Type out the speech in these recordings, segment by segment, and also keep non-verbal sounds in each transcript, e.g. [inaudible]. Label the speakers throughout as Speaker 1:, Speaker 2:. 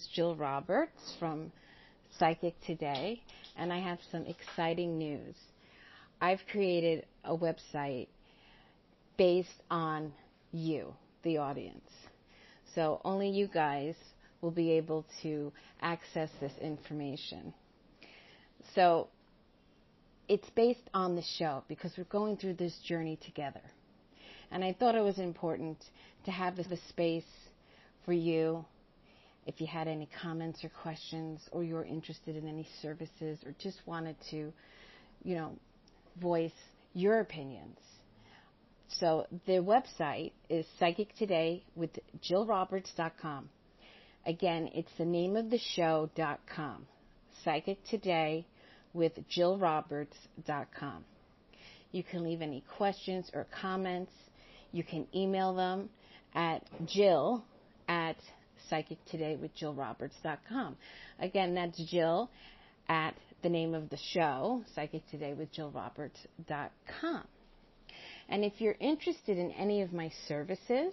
Speaker 1: Is Jill Roberts from Psychic Today, and I have some exciting news. I've created a website based on you, the audience. So only you guys will be able to access this information. So it's based on the show because we're going through this journey together. And I thought it was important to have the space for you if you had any comments or questions or you're interested in any services or just wanted to, you know, voice your opinions. So the website is Psychic Today with JillRoberts.com. Again, it's the name of the show.com. Psychic Today with JillRoberts.com. You can leave any questions or comments. You can email them at Jill at psychictodaywithjillroberts.com. Again, that's Jill at the name of the show, Psychic Today with JillRoberts.com. And if you're interested in any of my services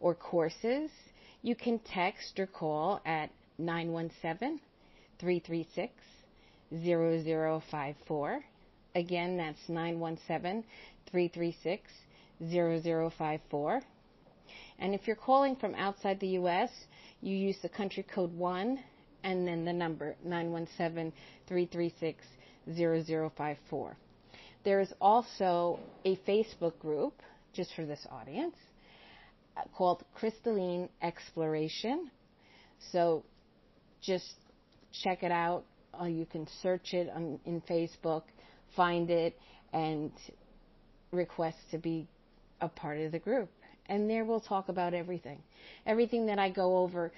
Speaker 1: or courses, you can text or call at 917 336 0054. Again, that's 917 336 0054. And if you're calling from outside the U.S., you use the country code 1 and then the number 917-336-0054. There is also a Facebook group, just for this audience, uh, called Crystalline Exploration. So just check it out. Uh, you can search it on, in Facebook, find it, and request to be a part of the group and there we'll talk about everything. Everything that I go over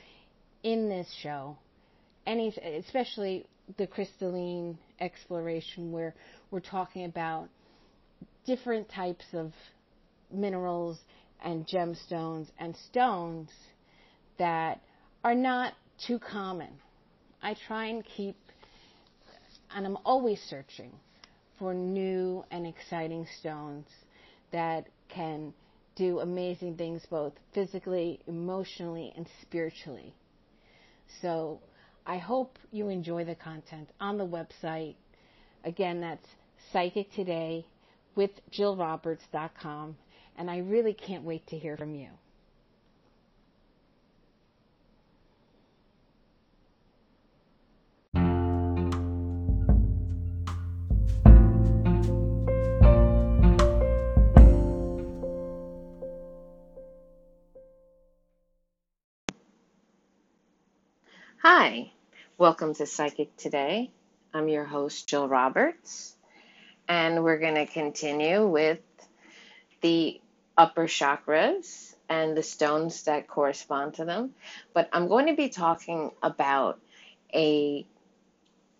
Speaker 1: in this show, any, especially the crystalline exploration where we're talking about different types of minerals and gemstones and stones that are not too common. I try and keep, and I'm always searching for new and exciting stones that can do amazing things both physically, emotionally, and spiritually. So I hope you enjoy the content on the website. Again, that's Psychic Today with JillRoberts.com, and I really can't wait to hear from you.
Speaker 2: Hi, welcome to Psychic Today. I'm your host, Jill Roberts, and we're going to continue with the upper chakras and the stones that correspond to them. But I'm going to be talking about a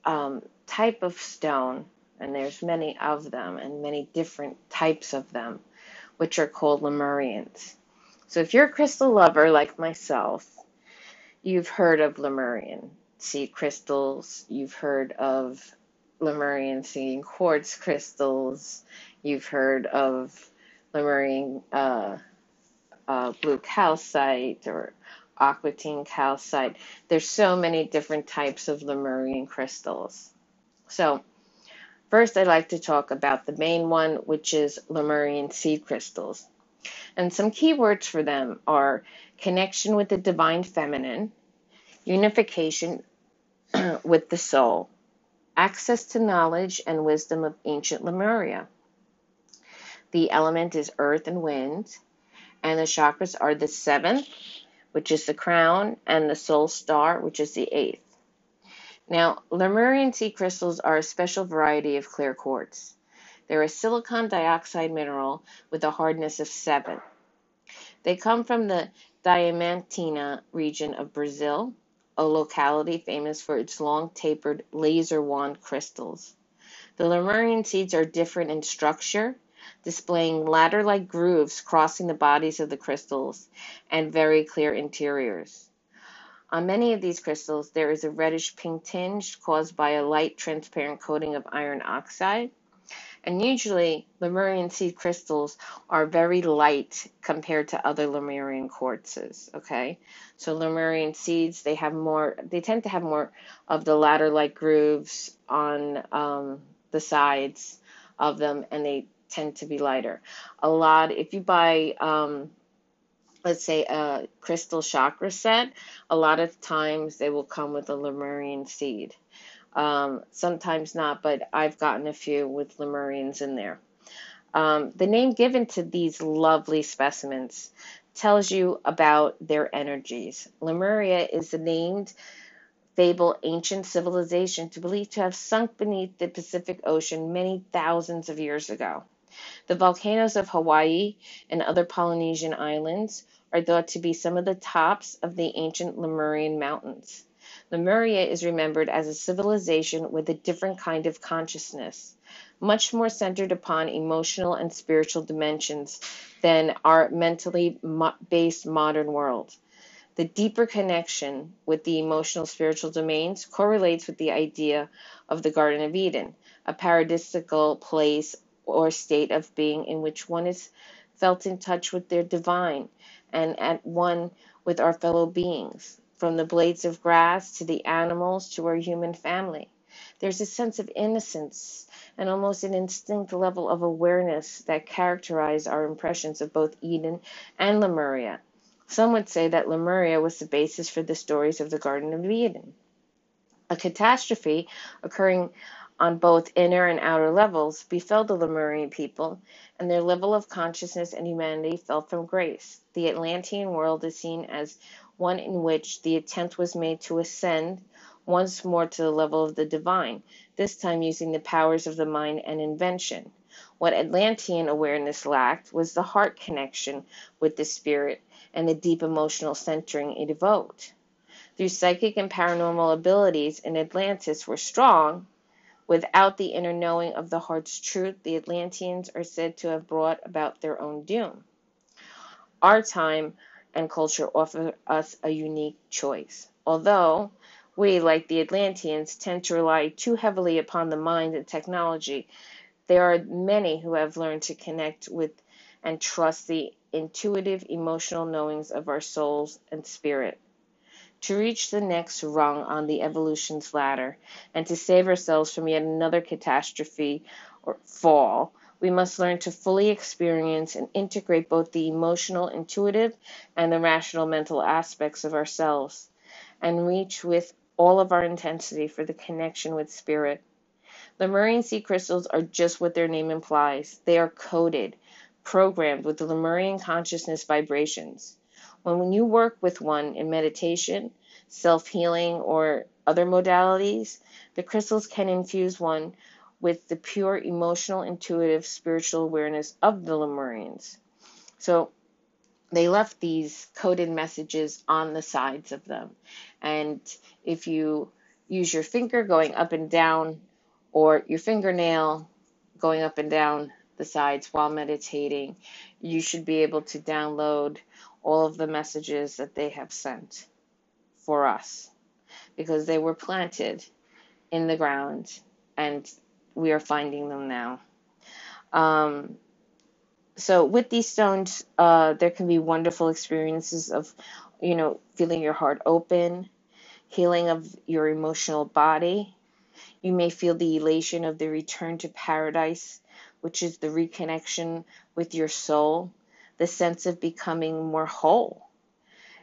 Speaker 2: um, type of stone, and there's many of them and many different types of them, which are called Lemurians. So if you're a crystal lover like myself, You've heard of Lemurian seed crystals. You've heard of Lemurian seeing quartz crystals. You've heard of Lemurian uh, uh, blue calcite or aquatine calcite. There's so many different types of Lemurian crystals. So, first I'd like to talk about the main one, which is Lemurian seed crystals. And some keywords for them are connection with the divine feminine, unification [clears throat] with the soul, access to knowledge and wisdom of ancient Lemuria. The element is earth and wind, and the chakras are the seventh, which is the crown, and the soul star, which is the eighth. Now, Lemurian seed crystals are a special variety of clear quartz. They're a silicon dioxide mineral with a hardness of 7. They come from the Diamantina region of Brazil, a locality famous for its long tapered laser wand crystals. The Lemurian seeds are different in structure, displaying ladder like grooves crossing the bodies of the crystals and very clear interiors. On many of these crystals, there is a reddish pink tinge caused by a light transparent coating of iron oxide And usually, Lemurian seed crystals are very light compared to other Lemurian quartzes. Okay, so Lemurian seeds they have more, they tend to have more of the ladder-like grooves on um, the sides of them, and they tend to be lighter. A lot, if you buy um, let's say a crystal chakra set, a lot of times they will come with a Lemurian seed. Um, sometimes not, but I've gotten a few with Lemurians in there. Um, the name given to these lovely specimens tells you about their energies. Lemuria is the named fable ancient civilization to believed to have sunk beneath the Pacific Ocean many thousands of years ago. The volcanoes of Hawaii and other Polynesian islands are thought to be some of the tops of the ancient Lemurian mountains. Lemuria is remembered as a civilization with a different kind of consciousness, much more centered upon emotional and spiritual dimensions than our mentally based modern world. The deeper connection with the emotional spiritual domains correlates with the idea of the Garden of Eden, a paradisical place or state of being in which one is felt in touch with their divine and at one with our fellow beings, from the blades of grass to the animals to our human family. There's a sense of innocence and almost an instinct level of awareness that characterize our impressions of both Eden and Lemuria. Some would say that Lemuria was the basis for the stories of the Garden of Eden. A catastrophe occurring on both inner and outer levels befell the Lemurian people, and their level of consciousness and humanity fell from grace. The Atlantean world is seen as one in which the attempt was made to ascend once more to the level of the divine, this time using the powers of the mind and invention. What Atlantean awareness lacked was the heart connection with the spirit and the deep emotional centering it evoked. Through psychic and paranormal abilities in Atlantis were strong, Without the inner knowing of the heart's truth, the Atlanteans are said to have brought about their own doom. Our time and culture offer us a unique choice. Although we, like the Atlanteans, tend to rely too heavily upon the mind and technology, there are many who have learned to connect with and trust the intuitive emotional knowings of our souls and spirit to reach the next rung on the evolution's ladder and to save ourselves from yet another catastrophe or fall, we must learn to fully experience and integrate both the emotional, intuitive, and the rational mental aspects of ourselves and reach with all of our intensity for the connection with spirit. The Lemurian seed crystals are just what their name implies. They are coded, programmed with the Lemurian consciousness vibrations. When you work with one in meditation, self healing, or other modalities, the crystals can infuse one with the pure emotional, intuitive, spiritual awareness of the Lemurians. So they left these coded messages on the sides of them. And if you use your finger going up and down, or your fingernail going up and down the sides while meditating, you should be able to download all of the messages that they have sent for us because they were planted in the ground and we are finding them now. Um, so with these stones, uh, there can be wonderful experiences of, you know, feeling your heart open, healing of your emotional body. You may feel the elation of the return to paradise, which is the reconnection with your soul the sense of becoming more whole.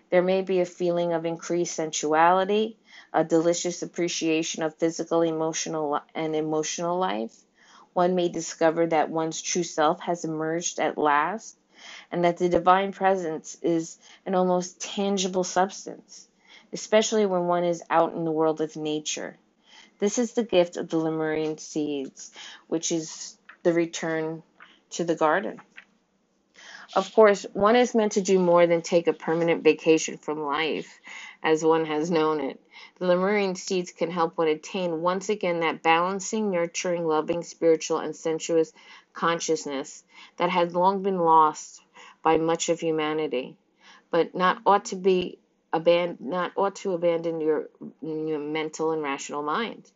Speaker 2: There may be a feeling of increased sensuality, a delicious appreciation of physical, emotional, and emotional life. One may discover that one's true self has emerged at last, and that the divine presence is an almost tangible substance, especially when one is out in the world of nature. This is the gift of the Lemurian seeds, which is the return to the garden. Of course, one is meant to do more than take a permanent vacation from life, as one has known it. The Lemurian seeds can help one attain once again that balancing, nurturing, loving, spiritual, and sensuous consciousness that has long been lost by much of humanity, but not ought to be abandoned, not ought to abandon your, your mental and rational mind.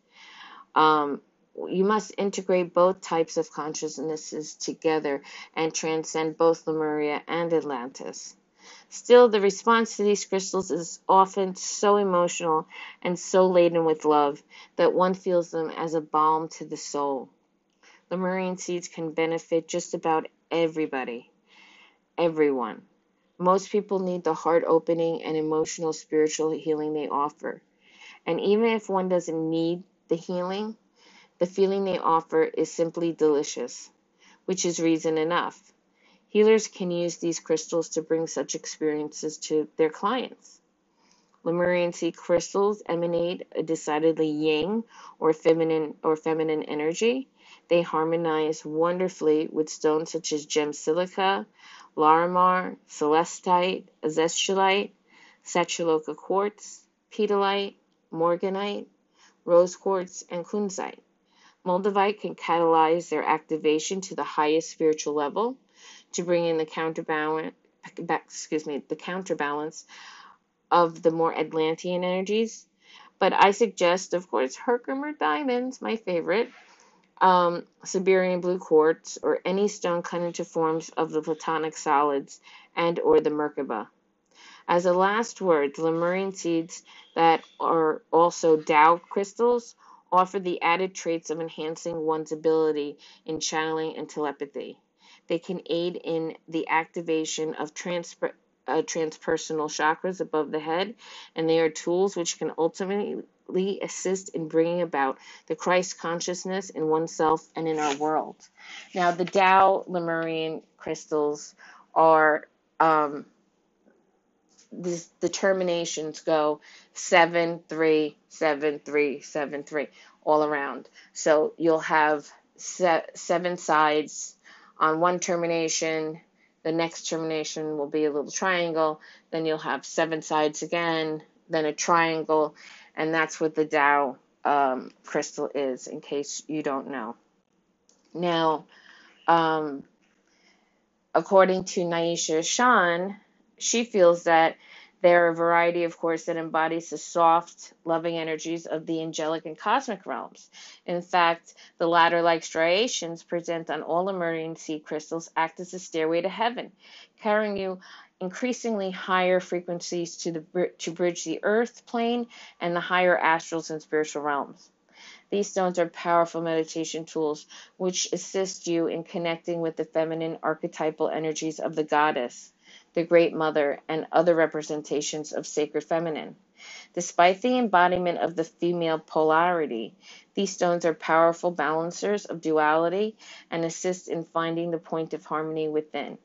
Speaker 2: Um, you must integrate both types of consciousnesses together and transcend both Lemuria and Atlantis. Still, the response to these crystals is often so emotional and so laden with love that one feels them as a balm to the soul. Lemurian seeds can benefit just about everybody, everyone. Most people need the heart opening and emotional spiritual healing they offer. And even if one doesn't need the healing, the feeling they offer is simply delicious, which is reason enough. Healers can use these crystals to bring such experiences to their clients. Lemurian seed crystals emanate a decidedly yang or feminine or feminine energy. They harmonize wonderfully with stones such as gem silica, larimar, celestite, azeztulite, Satyaloka quartz, petalite, morganite, rose quartz, and kunzite. Moldavite can catalyze their activation to the highest spiritual level to bring in the counterbalance, excuse me, the counterbalance of the more Atlantean energies. But I suggest, of course, Herkimer diamonds, my favorite, um, Siberian blue quartz, or any stone cut into forms of the platonic solids and or the Merkaba. As a last word, the Lemurian seeds that are also Dow crystals offer the added traits of enhancing one's ability in channeling and telepathy. They can aid in the activation of transper- uh, transpersonal chakras above the head, and they are tools which can ultimately assist in bringing about the Christ consciousness in oneself and in our world. Now, the Dow Lemurian crystals are. Um, these determinations go seven, three, seven, three, seven, three, all around. So you'll have se- seven sides on one termination. The next termination will be a little triangle. Then you'll have seven sides again, then a triangle, and that's what the Dow um, crystal is, in case you don't know. Now, um, according to Naisha Ahsian, she feels that there are a variety, of course, that embodies the soft, loving energies of the angelic and cosmic realms. In fact, the ladder-like striations present on all Lemurian seed crystals act as a stairway to heaven, carrying you increasingly higher frequencies to the to bridge the earth plane and the higher astrals and spiritual realms. These stones are powerful meditation tools which assist you in connecting with the feminine archetypal energies of the goddess the Great Mother, and other representations of sacred feminine. Despite the embodiment of the female polarity, these stones are powerful balancers of duality and assist in finding the point of harmony within,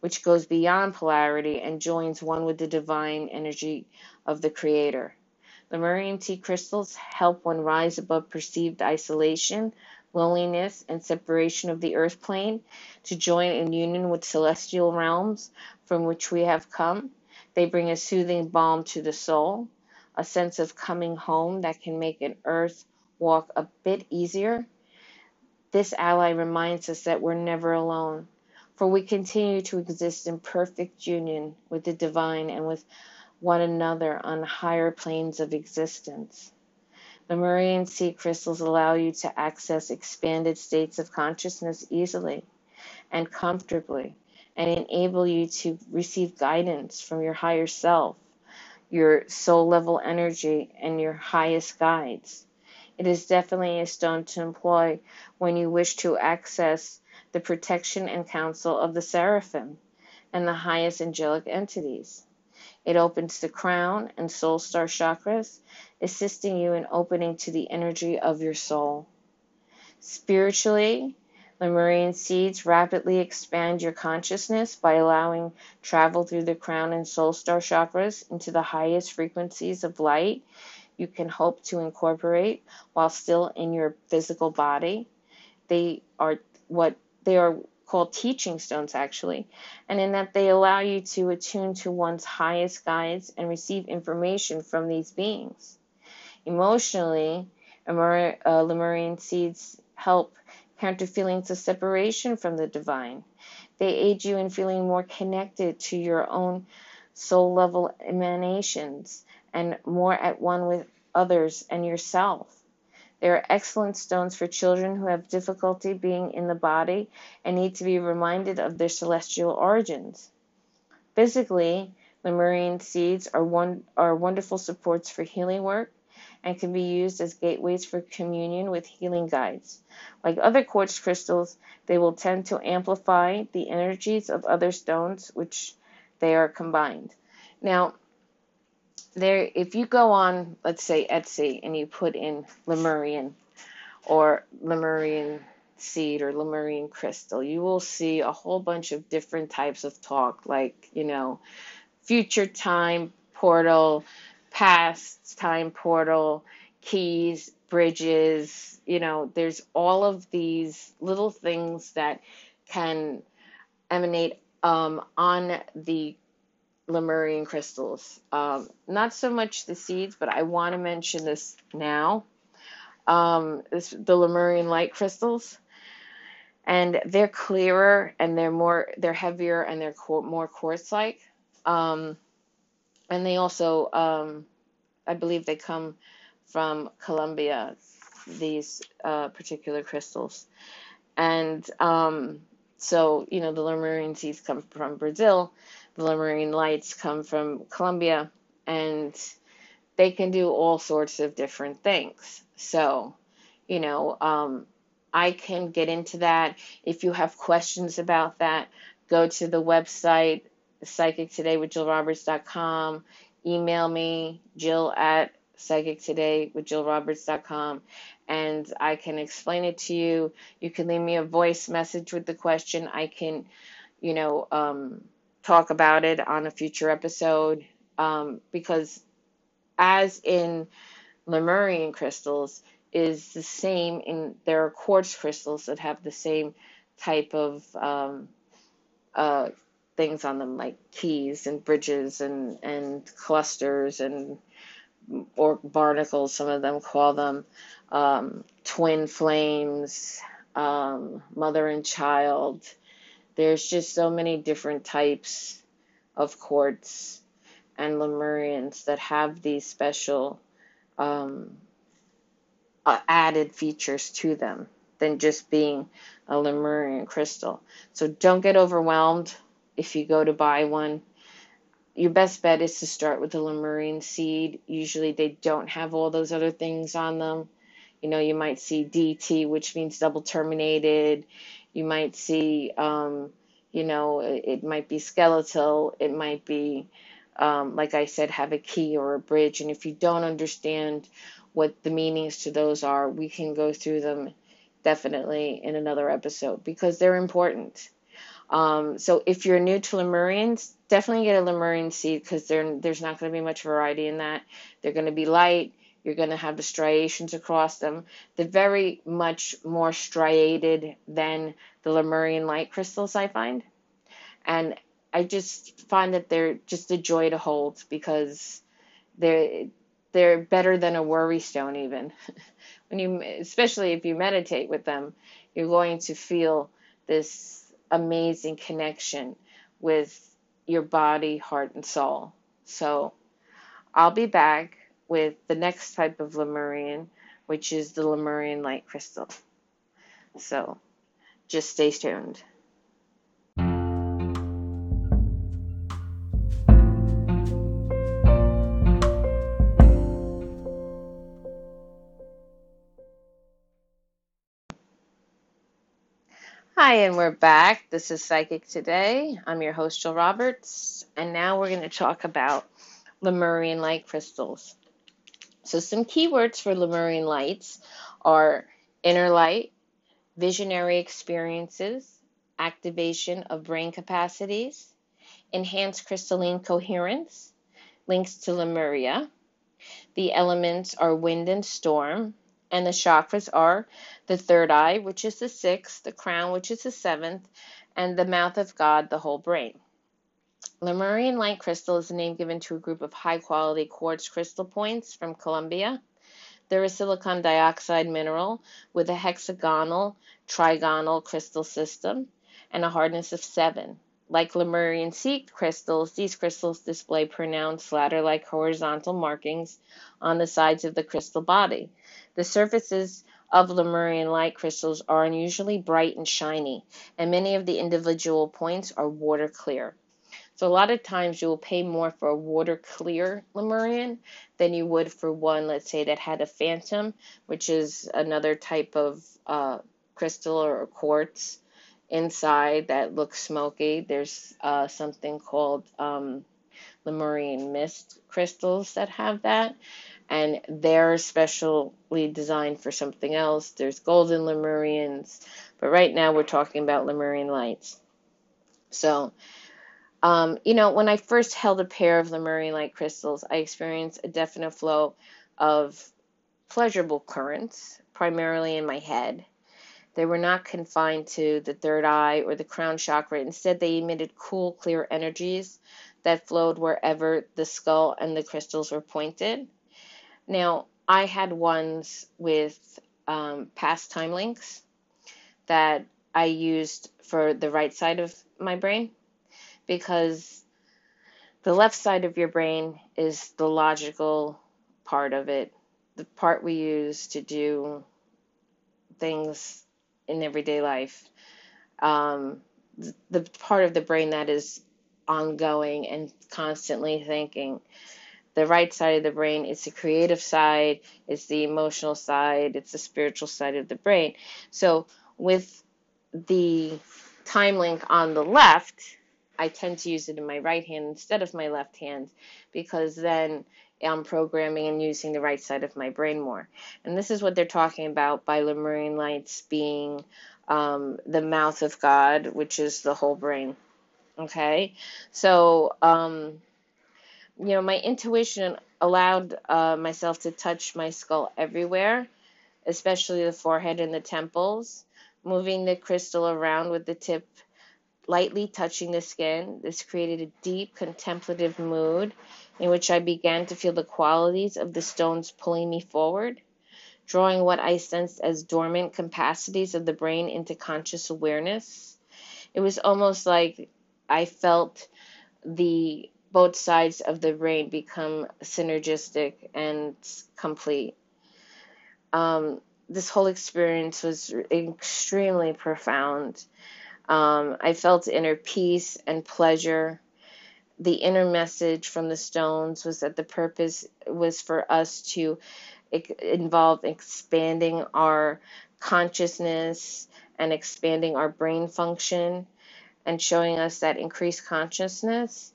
Speaker 2: which goes beyond polarity and joins one with the divine energy of the Creator. Lemurian seed crystals help one rise above perceived isolation, loneliness, and separation of the earth plane to join in union with celestial realms from which we have come. They bring a soothing balm to the soul, a sense of coming home that can make an earth walk a bit easier. This ally reminds us that we're never alone, for we continue to exist in perfect union with the divine and with one another on higher planes of existence. Lemurian seed crystals allow you to access expanded states of consciousness easily and comfortably and enable you to receive guidance from your higher self, your soul level energy, and your highest guides. It is definitely a stone to employ when you wish to access the protection and counsel of the seraphim and the highest angelic entities. It opens the crown and soul star chakras, assisting you in opening to the energy of your soul. Spiritually, Lemurian seeds rapidly expand your consciousness by allowing travel through the crown and soul star chakras into the highest frequencies of light you can hope to incorporate while still in your physical body. They are what they are called teaching stones actually, and in that they allow you to attune to one's highest guides and receive information from these beings. Emotionally, uh, Lemurian seeds help counter feelings of separation from the divine. They aid you in feeling more connected to your own soul level emanations and more at one with others and yourself. They are excellent stones for children who have difficulty being in the body and need to be reminded of their celestial origins. Physically, Lemurian seeds are, one, are wonderful supports for healing work and can be used as gateways for communion with healing guides. Like other quartz crystals, they will tend to amplify the energies of other stones which they are combined. Now, there if you go on, let's say Etsy and you put in Lemurian or Lemurian seed or Lemurian crystal, you will see a whole bunch of different types of talk like, you know, future time portal, past time portal, keys, bridges, you know, there's all of these little things that can emanate um, on the Lemurian crystals. Um, not so much the seeds, but I want to mention this now. Um, this, the Lemurian light crystals, and they're clearer and they're more, they're heavier and they're more quartz-like. Um, and they also, um, I believe, they come from Colombia. These uh, particular crystals, and um, so you know the Lemurian seeds come from Brazil the Lemurian lights come from Colombia, and they can do all sorts of different things. So, you know, um, I can get into that. If you have questions about that, go to the website, Psychic Today with JillRoberts.com. Email me, Jill at Psychic Today with JillRoberts.com, and I can explain it to you. You can leave me a voice message with the question. I can, you know, um, talk about it on a future episode um, because, as in Lemurian crystals, is the same in there are quartz crystals that have the same type of um, uh, things on them, like keys and bridges and and clusters and or barnacles. Some of them call them um, twin flames, um, mother and child. There's just so many different types of quartz and Lemurians that have these special um, uh, added features to them than just being a Lemurian crystal. So don't get overwhelmed if you go to buy one. Your best bet is to start with the Lemurian seed. Usually they don't have all those other things on them. You know, you might see DT, which means double terminated. You might see, um, you know, it, it, might be skeletal. It might be, um, like I said, have a key or a bridge. And if you don't understand what the meanings to those are, we can go through them definitely in another episode because they're important. Um, so if you're new to Lemurians, definitely get a Lemurian seed because there's not going to be much variety in that. They're going to be light. You're going to have the striations across them. They're very much more striated than the Lemurian light crystals I find. And I just find that they're just a joy to hold because they're they're better than a worry stone even. [laughs] when you especially if you meditate with them, you're going to feel this amazing connection with your body, heart and soul. So I'll be back with the next type of Lemurian, which is the Lemurian light crystal. So just stay tuned. Hi, and we're back. This is Psychic Today. I'm your host, Jill Roberts, and now we're going to talk about Lemurian light crystals. So, some keywords for Lemurian lights are inner light, visionary experiences, activation of brain capacities, enhanced crystalline coherence, links to Lemuria. The elements are wind and storm, and the chakras are the third eye, which is the sixth, the crown, which is the seventh, and the mouth of God, the whole brain. Lemurian light crystal is a name given to a group of high quality quartz crystal points from Colombia. They're a silicon dioxide mineral with a hexagonal, trigonal crystal system and a hardness of 7. Like Lemurian seed crystals, these crystals display pronounced ladder like horizontal markings on the sides of the crystal body. The surfaces of Lemurian light crystals are unusually bright and shiny, and many of the individual points are water clear. So, a lot of times you will pay more for a water clear Lemurian than you would for one, let's say, that had a phantom, which is another type of uh, crystal or quartz inside that looks smoky. There's uh, something called um, Lemurian mist crystals that have that, and they're specially designed for something else. There's golden Lemurians, but right now we're talking about Lemurian lights. So, um, you know, when I first held a pair of Lemurian light crystals, I experienced a definite flow of pleasurable currents, primarily in my head. They were not confined to the third eye or the crown chakra. Instead, they emitted cool, clear energies that flowed wherever the skull and the crystals were pointed. Now, I had ones with um, past time links that I used for the right side of my brain because the left side of your brain is the logical part of it, the part we use to do things in everyday life. Um, the part of the brain that is ongoing and constantly thinking. The right side of the brain is the creative side, it's the emotional side, it's the spiritual side of the brain. So with the time link on the left, I tend to use it in my right hand instead of my left hand because then I'm programming and using the right side of my brain more. And this is what they're talking about by Lemurian lights being um, the mouth of God, which is the whole brain. Okay, so um, you know, my intuition allowed uh, myself to touch my skull everywhere, especially the forehead and the temples, moving the crystal around with the tip lightly touching the skin. This created a deep contemplative mood in which I began to feel the qualities of the stones pulling me forward, drawing what I sensed as dormant capacities of the brain into conscious awareness. It was almost like I felt the both sides of the brain become synergistic and complete. Um, this whole experience was extremely profound um, I felt inner peace and pleasure. The inner message from the stones was that the purpose was for us to involve expanding our consciousness and expanding our brain function and showing us that increased consciousness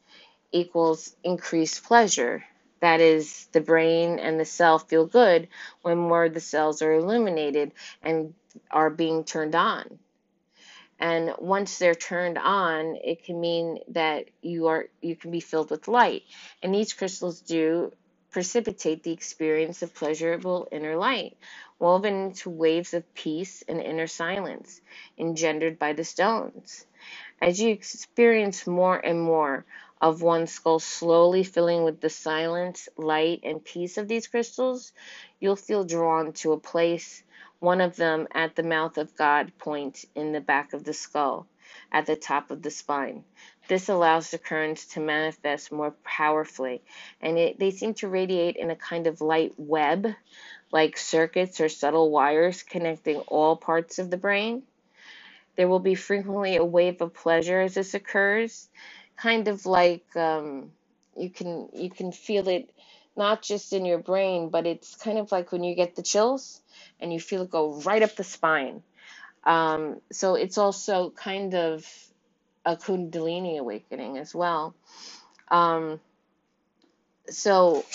Speaker 2: equals increased pleasure. That is, the brain and the cell feel good when more of the cells are illuminated and are being turned on. And once they're turned on, it can mean that you are you can be filled with light. And these crystals do precipitate the experience of pleasurable inner light, woven into waves of peace and inner silence, engendered by the stones. As you experience more and more of one skull slowly filling with the silence, light, and peace of these crystals, you'll feel drawn to a place one of them at the mouth of God point in the back of the skull, at the top of the spine. This allows the currents to manifest more powerfully, and it, they seem to radiate in a kind of light web, like circuits or subtle wires connecting all parts of the brain. There will be frequently a wave of pleasure as this occurs, kind of like um, you can you can feel it not just in your brain, but it's kind of like when you get the chills and you feel it go right up the spine. Um, so it's also kind of a Kundalini awakening as well. Um, so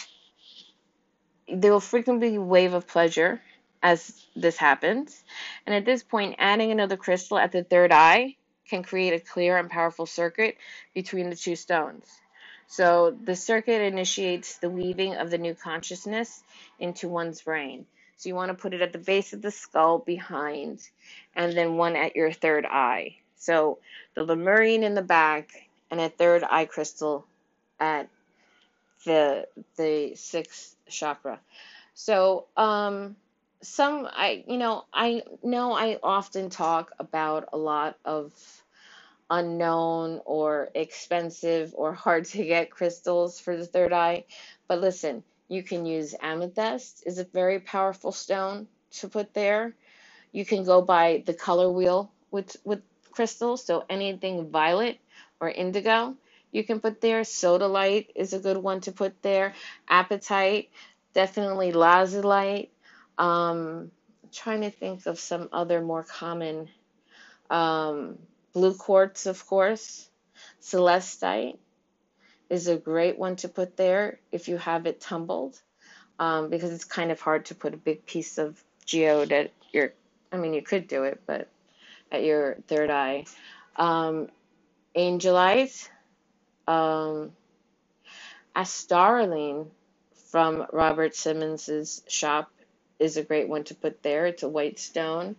Speaker 2: there will frequently be a wave of pleasure as this happens. And at this point, adding another crystal at the third eye can create a clear and powerful circuit between the two stones. So the circuit initiates the weaving of the new consciousness into one's brain. So you want to put it at the base of the skull behind, and then one at your third eye. So the Lemurian in the back, and a third eye crystal at the the sixth chakra. So um, some I you know I know I often talk about a lot of unknown or expensive or hard to get crystals for the third eye. But listen, you can use amethyst is a very powerful stone to put there. You can go by the color wheel with with crystals, so anything violet or indigo you can put there. Sodalite is a good one to put there. Apatite, definitely lazulite. Um, trying to think of some other more common um, blue quartz, of course. Celestite is a great one to put there if you have it tumbled, um, because it's kind of hard to put a big piece of geode at your. I mean, you could do it, but at your third eye. Um, angelite, um, Astaraline from Robert Simmons's shop is a great one to put there. It's a white stone.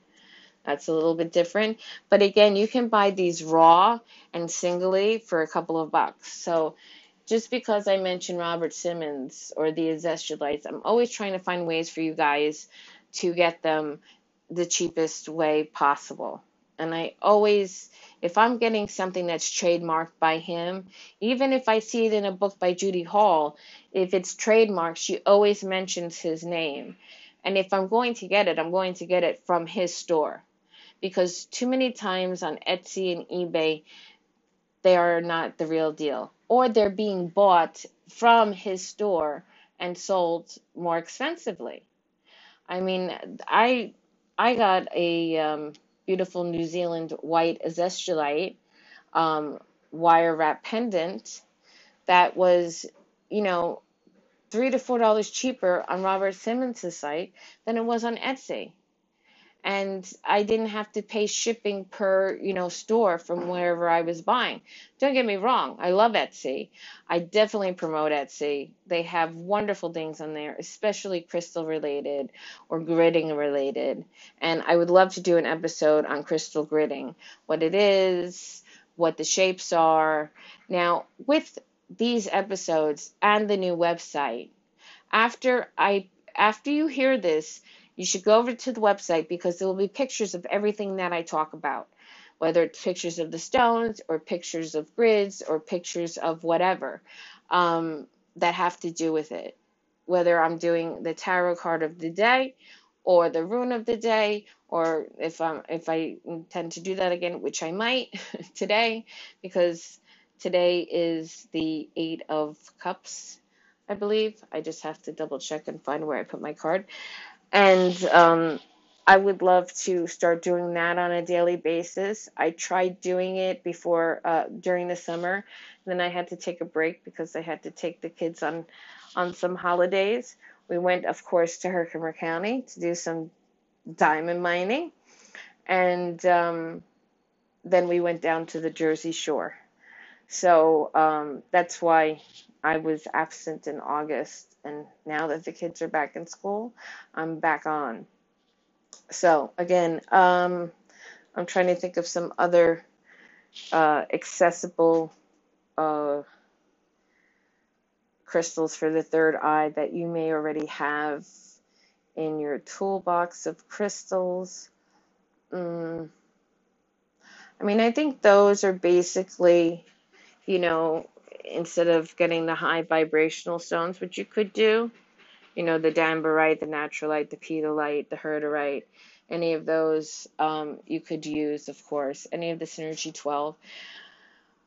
Speaker 2: That's a little bit different. But again, you can buy these raw and singly for a couple of bucks. So just because I mentioned Robert Simmons or the Azeztulites, I'm always trying to find ways for you guys to get them the cheapest way possible. And I always, if I'm getting something that's trademarked by him, even if I see it in a book by Judy Hall, if it's trademarked, she always mentions his name. And if I'm going to get it, I'm going to get it from his store. Because too many times on Etsy and eBay, they are not the real deal. Or they're being bought from his store and sold more expensively. I mean, I I got a um, beautiful New Zealand white azeztulite um, wire wrap pendant that was, you know, three to four dollars cheaper on Robert Simmons' site than it was on Etsy. And I didn't have to pay shipping per, you know, store from wherever I was buying. Don't get me wrong, I love Etsy. I definitely promote Etsy. They have wonderful things on there, especially crystal related or gridding related. And I would love to do an episode on crystal gridding, what it is, what the shapes are. Now, with these episodes and the new website. After I after you hear this, you should go over to the website because there will be pictures of everything that I talk about, whether it's pictures of the stones or pictures of grids or pictures of whatever um, that have to do with it. Whether I'm doing the tarot card of the day or the rune of the day, or if I'm if I intend to do that again, which I might [laughs] today, because Today is the Eight of Cups, I believe. I just have to double check and find where I put my card. And um, I would love to start doing that on a daily basis. I tried doing it before uh, during the summer, then I had to take a break because I had to take the kids on on some holidays. We went, of course, to Herkimer County to do some diamond mining, and um, then we went down to the Jersey Shore. So um, that's why I was absent in August. And now that the kids are back in school, I'm back on. So again, um, I'm trying to think of some other uh, accessible uh, crystals for the third eye that you may already have in your toolbox of crystals. Mm. I mean, I think those are basically you know, instead of getting the high vibrational stones, which you could do, you know, the danburite, the natrolite, the petalite, the herderite, any of those um, you could use, of course, any of the Synergy 12.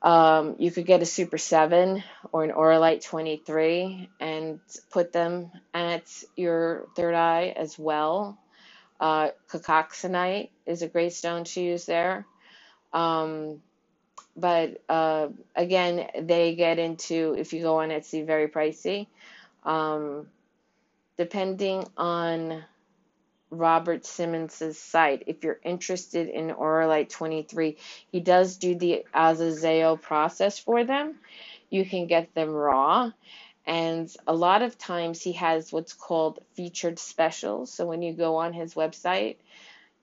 Speaker 2: Um, you could get a Super 7 or an Auralite 23 and put them at your third eye as well. Uh, Cacoxenite is a great stone to use there. Um, but uh, again, they get into if you go on Etsy, very pricey. Um, depending on Robert Simmons's site, if you're interested in Auralite 23, he does do the Azozeo process for them. You can get them raw. And a lot of times he has what's called featured specials. So when you go on his website,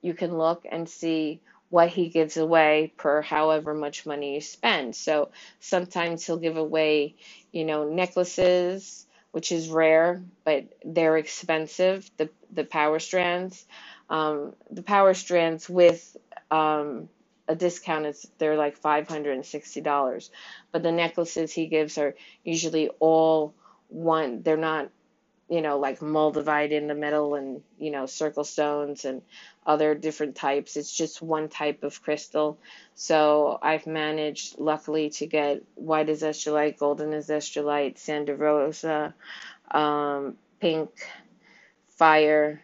Speaker 2: you can look and see what he gives away per however much money you spend. So sometimes he'll give away, you know, necklaces, which is rare, but they're expensive. The the power strands, um, the power strands with um, a discount it's they're like $560 but the necklaces he gives are usually all one they're not you know like moldavite in the middle and you know circle stones and other different types it's just one type of crystal so i've managed luckily to get white azeztulite golden azeztulite Sanda Rosa um, pink fire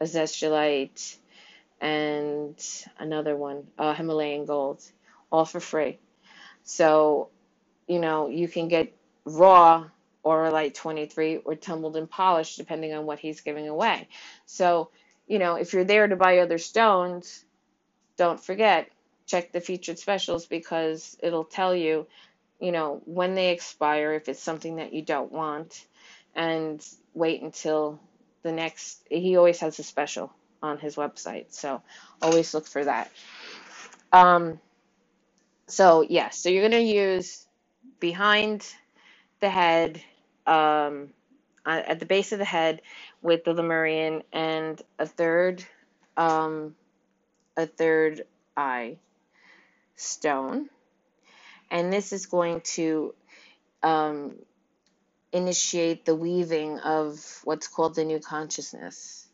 Speaker 2: azeztulite and another one, uh, Himalayan Gold, all for free. So, you know, you can get raw Auralite 23 or tumbled and polished, depending on what he's giving away. So, you know, if you're there to buy other stones, don't forget, check the featured specials because it'll tell you, you know, when they expire, if it's something that you don't want, and wait until the next. He always has a special on his website. So always look for that. Um, so yes, yeah, so you're going to use behind the head, um, at the base of the head with the Lemurian and a third, um, a third eye stone. And this is going to um, initiate the weaving of what's called the new consciousness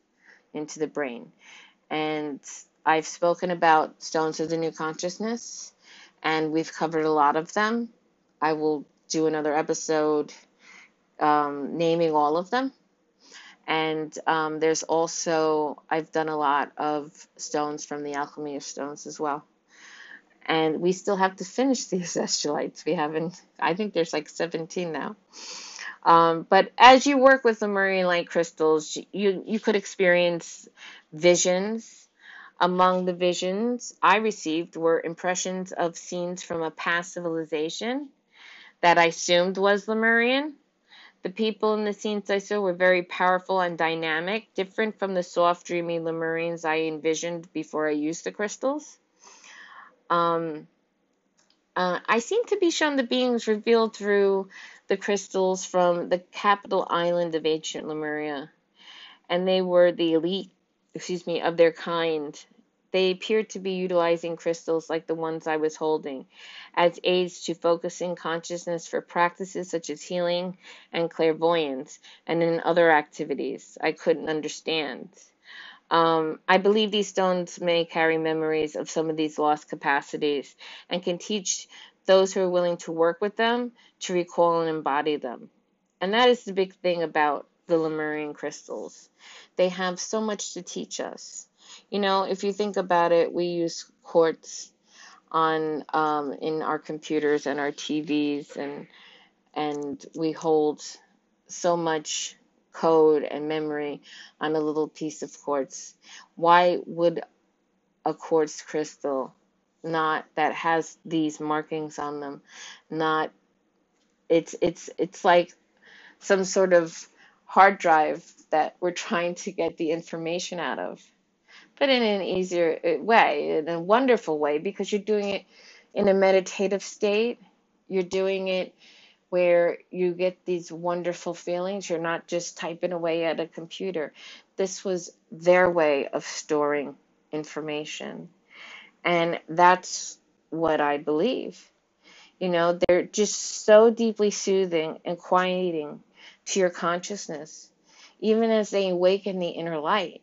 Speaker 2: into the brain. And I've spoken about stones of the new consciousness, and we've covered a lot of them. I will do another episode um, naming all of them. And um, there's also, I've done a lot of stones from the alchemy of stones as well. And we still have to finish [laughs] the azeztulites. We haven't, I think there's like 17 now. Um, but as you work with the Lemurian light crystals, you, you could experience visions. Among the visions I received were impressions of scenes from a past civilization that I assumed was Lemurian. The people in the scenes I saw were very powerful and dynamic, different from the soft, dreamy Lemurians I envisioned before I used the crystals. Um, uh, I seem to be shown the beings revealed through the crystals from the capital island of ancient Lemuria, and they were the elite, excuse me, of their kind. They appeared to be utilizing crystals like the ones I was holding as aids to focusing consciousness for practices such as healing and clairvoyance and in other activities I couldn't understand. Um, I believe these stones may carry memories of some of these lost capacities and can teach those who are willing to work with them to recall and embody them. And that is the big thing about the Lemurian crystals. They have so much to teach us. You know, if you think about it, we use quartz on um, in our computers and our TVs, and and we hold so much code and memory on a little piece of quartz. Why would a quartz crystal not that has these markings on them not it's it's it's like some sort of hard drive that we're trying to get the information out of but in an easier uh, way in a wonderful way because you're doing it in a meditative state you're doing it where you get these wonderful feelings you're not just typing away at a computer this was their way of storing information and that's what I believe. You know, they're just so deeply soothing and quieting to your consciousness, even as they awaken the inner light.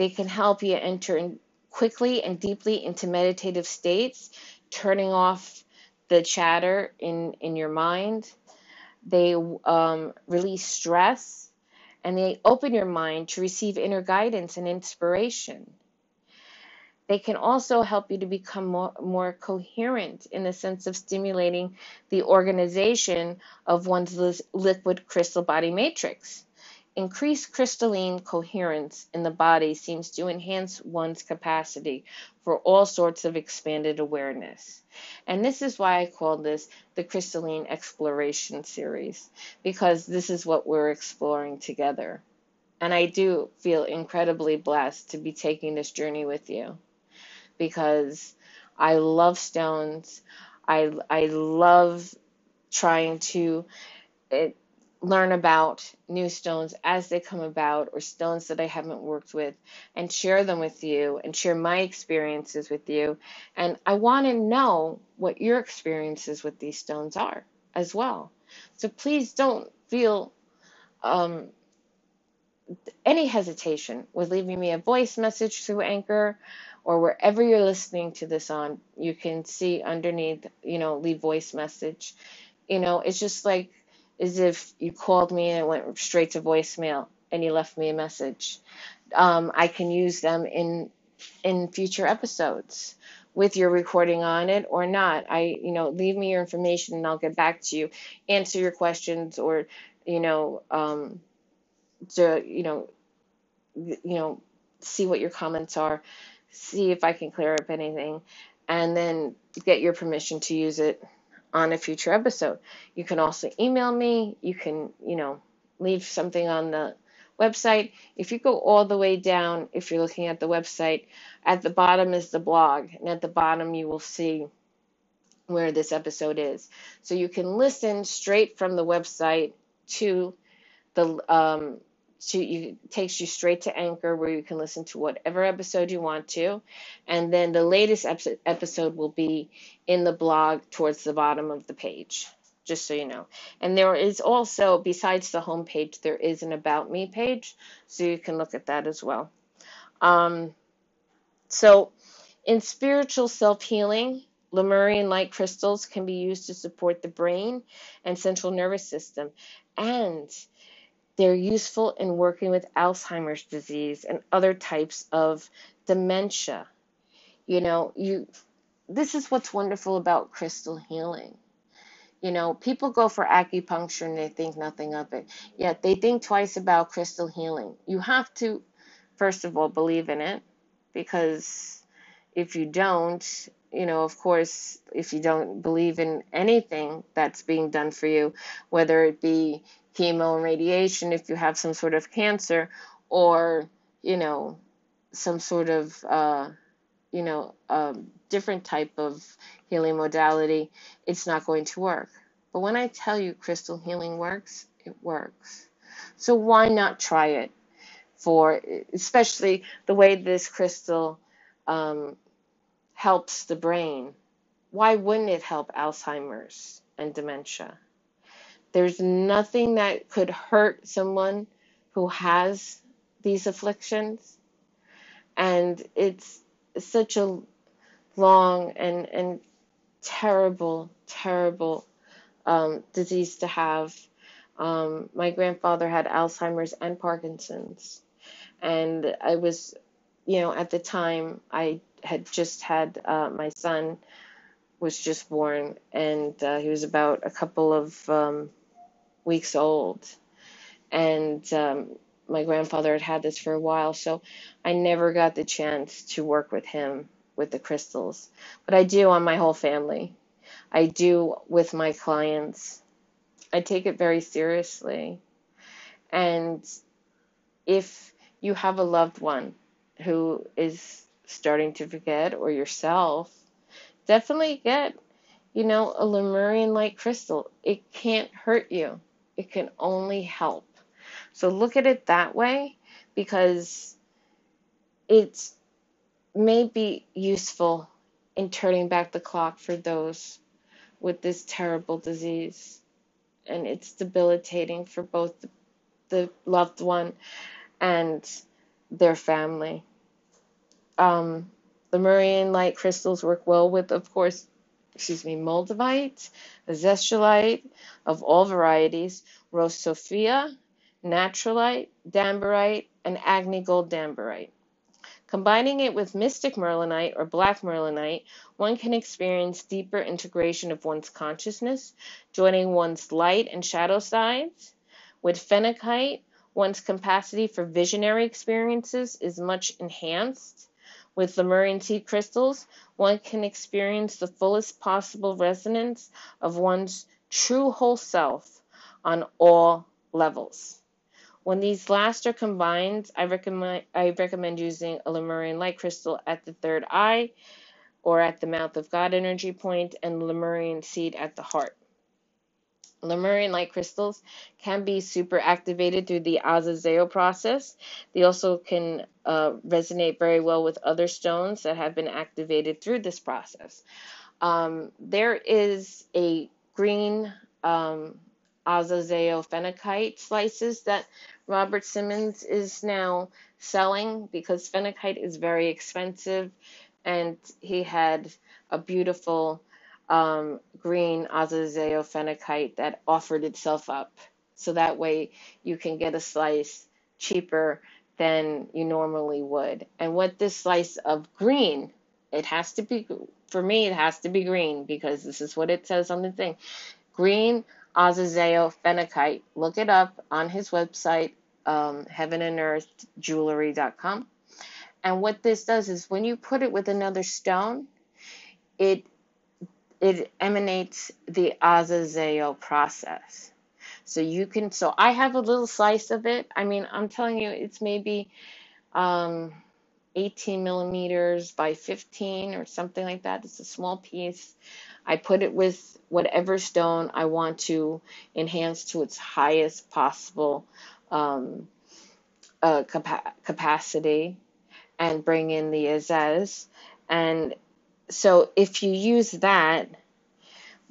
Speaker 2: They can help you enter quickly and deeply into meditative states, turning off the chatter in, in your mind. They um, release stress and they open your mind to receive inner guidance and inspiration. They can also help you to become more, more coherent in the sense of stimulating the organization of one's liquid crystal body matrix. Increased crystalline coherence in the body seems to enhance one's capacity for all sorts of expanded awareness. And this is why I called this the Crystalline Exploration Series, because this is what we're exploring together. And I do feel incredibly blessed to be taking this journey with you because I love stones. I I love trying to it, learn about new stones as they come about or stones that I haven't worked with and share them with you and share my experiences with you. And I want to know what your experiences with these stones are as well. So please don't feel um, any hesitation with leaving me a voice message through Anchor or wherever you're listening to this on. You can see underneath, you know, leave voice message. You know, it's just like as if you called me and it went straight to voicemail and you left me a message. Um, I can use them in in future episodes with your recording on it or not. I, you know, leave me your information and I'll get back to you, answer your questions or, you know, um, to, you know, you know, see what your comments are, see if I can clear up anything, and then get your permission to use it on a future episode. You can also email me. You can, you know, leave something on the website. If you go all the way down, if you're looking at the website, at the bottom is the blog, and at the bottom you will see where this episode is. So you can listen straight from the website to the um, to you takes you straight to Anchor where you can listen to whatever episode you want to, and then the latest episode will be in the blog towards the bottom of the page. Just so you know. And there is also, besides the homepage, there is an About Me page, so you can look at that as well. Um, so, in spiritual self healing, Lemurian light crystals can be used to support the brain and central nervous system. And they're useful in working with Alzheimer's disease and other types of dementia. You know, you this is what's wonderful about crystal healing. You know, people go for acupuncture and they think nothing of it. Yet they think twice about crystal healing. You have to first of all believe in it because if you don't, you know, of course, if you don't believe in anything that's being done for you, whether it be chemo and radiation if you have some sort of cancer or, you know, some sort of, uh, you know, um, different type of healing modality, it's not going to work. But when I tell you crystal healing works, it works. So why not try it for, especially the way this crystal um, helps the brain? Why wouldn't it help Alzheimer's and dementia? There's nothing that could hurt someone who has these afflictions. And it's such a long and, and terrible, terrible um, disease to have. Um, my grandfather had Alzheimer's and Parkinson's. And I was, you know, at the time I had just had uh, my son was just born, and uh, he was about a couple of um, weeks old. And um, my grandfather had had this for a while, so I never got the chance to work with him with the crystals. But I do on my whole family. I do with my clients. I take it very seriously. And if you have a loved one who is starting to forget or yourself, definitely get, you know, a Lemurian light crystal. It can't hurt you. It can only help. So look at it that way because it may be useful in turning back the clock for those with this terrible disease. And it's debilitating for both the loved one and their family. Um, Lemurian light crystals work well with, of course, excuse me, moldavite, azeztulite of all varieties, rose sophia, natrolite, danburite, and agni gold danburite. Combining it with mystic merlinite or black merlinite, one can experience deeper integration of one's consciousness, joining one's light and shadow sides. With phenakite, one's capacity for visionary experiences is much enhanced. With the Lemurian seed crystals, one can experience the fullest possible resonance of one's true whole self on all levels. When these last are combined, I recommend, I recommend using a Lemurian light crystal at the third eye or at the mouth of God energy point and Lemurian seed at the heart. Lemurian light crystals can be super activated through the Azozeo process. They also can uh, resonate very well with other stones that have been activated through this process. Um, there is a green um, Azozeo phenakite slices that Robert Simmons is now selling because phenakite is very expensive and he had a beautiful um, green Azozeo phenakite that offered itself up. So that way you can get a slice cheaper than you normally would. And what this slice of green, it has to be, for me, it has to be green because this is what it says on the thing. Green Azozeo phenakite. Look it up on his website, um, heavenandearthjewelry.com. And what this does is when you put it with another stone, it it emanates the Azozeo process. So you can, so I have a little slice of it. I mean, I'm telling you, it's maybe um, 18 millimeters by 15 or something like that. It's a small piece. I put it with whatever stone I want to enhance to its highest possible um, uh, capa- capacity and bring in the Azaz. And so if you use that,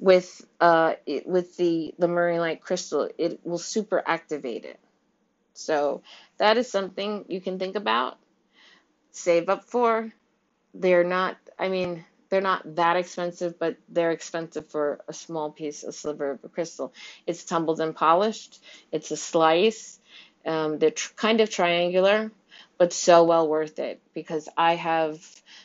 Speaker 2: with uh it, with the Lemurian light crystal, it will super activate it. So that is something you can think about, save up for. They're not, I mean, they're not that expensive, but they're expensive for a small piece, a sliver of a crystal. It's tumbled and polished. It's a slice. Um, they're tr- kind of triangular, but so well worth it because I have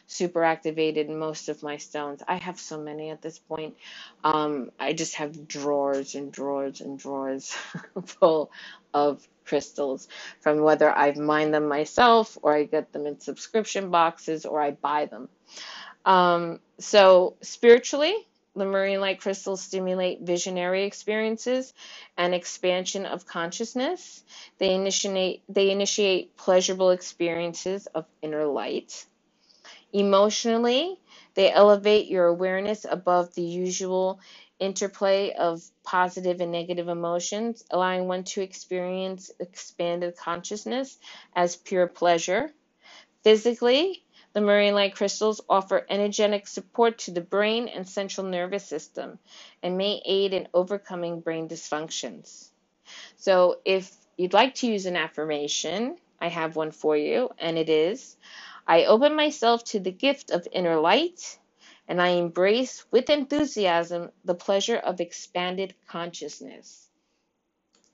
Speaker 2: super activated most of my stones. I have so many at this point. Um, I just have drawers and drawers and drawers [laughs] full of crystals from whether I've mined them myself or I get them in subscription boxes or I buy them. Um, so spiritually, Lemurian light crystals stimulate visionary experiences and expansion of consciousness. They initiate they initiate pleasurable experiences of inner light. Emotionally, they elevate your awareness above the usual interplay of positive and negative emotions, allowing one to experience expanded consciousness as pure pleasure. Physically, Lemurian light crystals offer energetic support to the brain and central nervous system and may aid in overcoming brain dysfunctions. So, if you'd like to use an affirmation, I have one for you, and it is I open myself to the gift of inner light, and I embrace with enthusiasm the pleasure of expanded consciousness.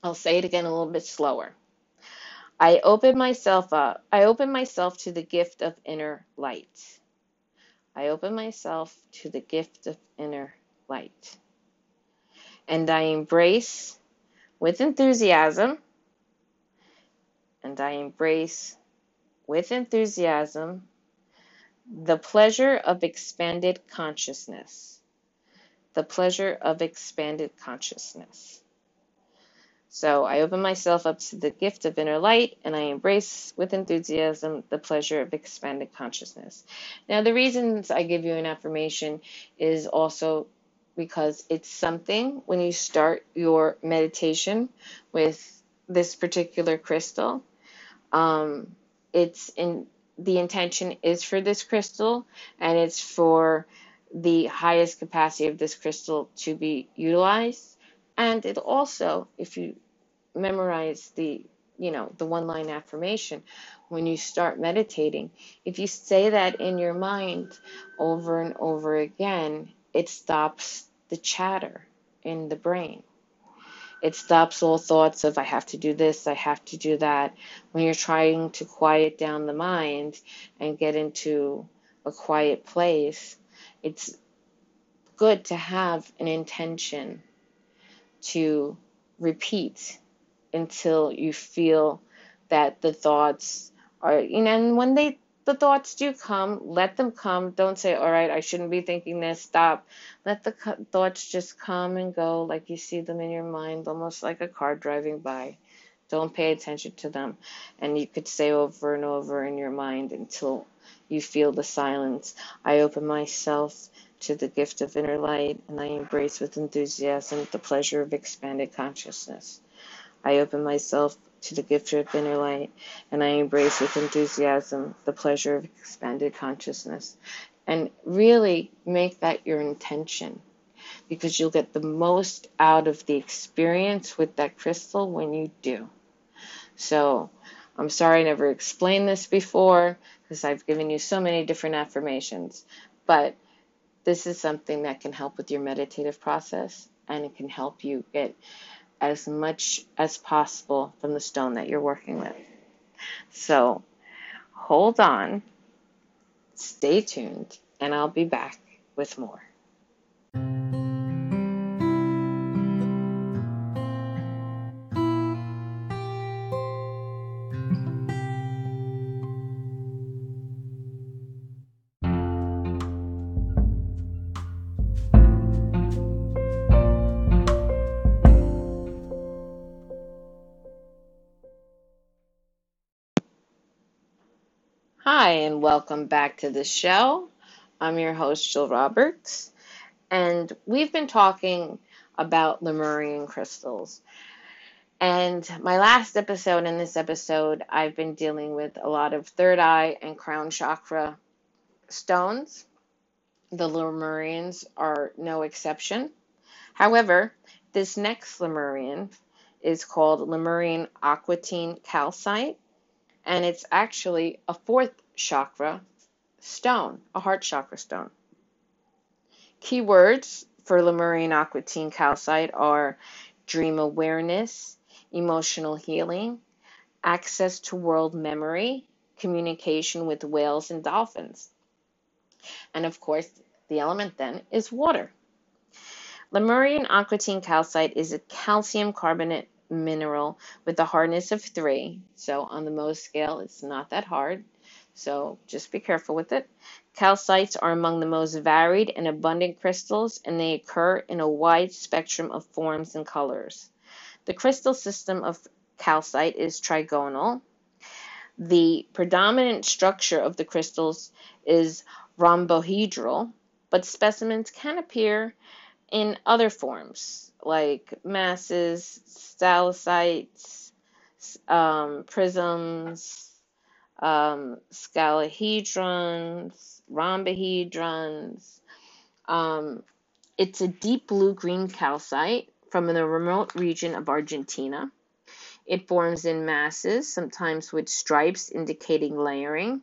Speaker 2: I'll say it again a little bit slower. I open myself up. I open myself to the gift of inner light. I open myself to the gift of inner light. And I embrace with enthusiasm, and I embrace with enthusiasm the pleasure of expanded consciousness. The pleasure of expanded consciousness. So I open myself up to the gift of inner light and I embrace with enthusiasm the pleasure of expanded consciousness. Now, the reasons I give you an affirmation is also because it's something when you start your meditation with this particular crystal, um, it's in the intention is for this crystal and it's for the highest capacity of this crystal to be utilized. And it also, if you memorize the you know the one line affirmation when you start meditating if you say that in your mind over and over again it stops the chatter in the brain it stops all thoughts of i have to do this i have to do that. When you're trying to quiet down the mind and get into a quiet place it's good to have an intention to repeat until you feel that the thoughts are, you know, and when they, the thoughts do come, let them come. Don't say, all right, I shouldn't be thinking this, stop. Let the thoughts just come and go like you see them in your mind, almost like a car driving by. Don't pay attention to them. And you could say over and over in your mind until you feel the silence. I open myself to the gift of inner light and I embrace with enthusiasm the pleasure of expanded consciousness. I open myself to the gift of inner light and I embrace with enthusiasm the pleasure of expanded consciousness. And really make that your intention because you'll get the most out of the experience with that crystal when you do. So, I'm sorry I never explained this before because I've given you so many different affirmations, but this is something that can help with your meditative process and it can help you get as much as possible from the stone that you're working with. So, hold on, stay tuned, and I'll be back with more. And welcome back to the show. I'm your host, Jill Roberts, and we've been talking about Lemurian crystals. And my last episode and this episode, I've been dealing with a lot of third eye and crown chakra stones. The Lemurians are no exception. However, this next Lemurian is called Lemurian aquatine calcite and it's actually a fourth chakra stone, a heart chakra stone. Keywords for Lemurian aquatine calcite are dream awareness, emotional healing, access to world memory, communication with whales and dolphins. And of course, the element then is water. Lemurian aquatine calcite is a calcium carbonate mineral with a hardness of 3. So on the Mohs scale, it's not that hard. So just be careful with it. Calcites are among the most varied and abundant crystals, and they occur in a wide spectrum of forms and colors. The crystal system of calcite is trigonal. The predominant structure of the crystals is rhombohedral, but specimens can appear in other forms like masses, stalactites, um, prisms, um, scalenohedrons, rhombohedrons. Um, it's a deep blue green calcite from the remote region of Argentina. It forms in masses, sometimes with stripes indicating layering.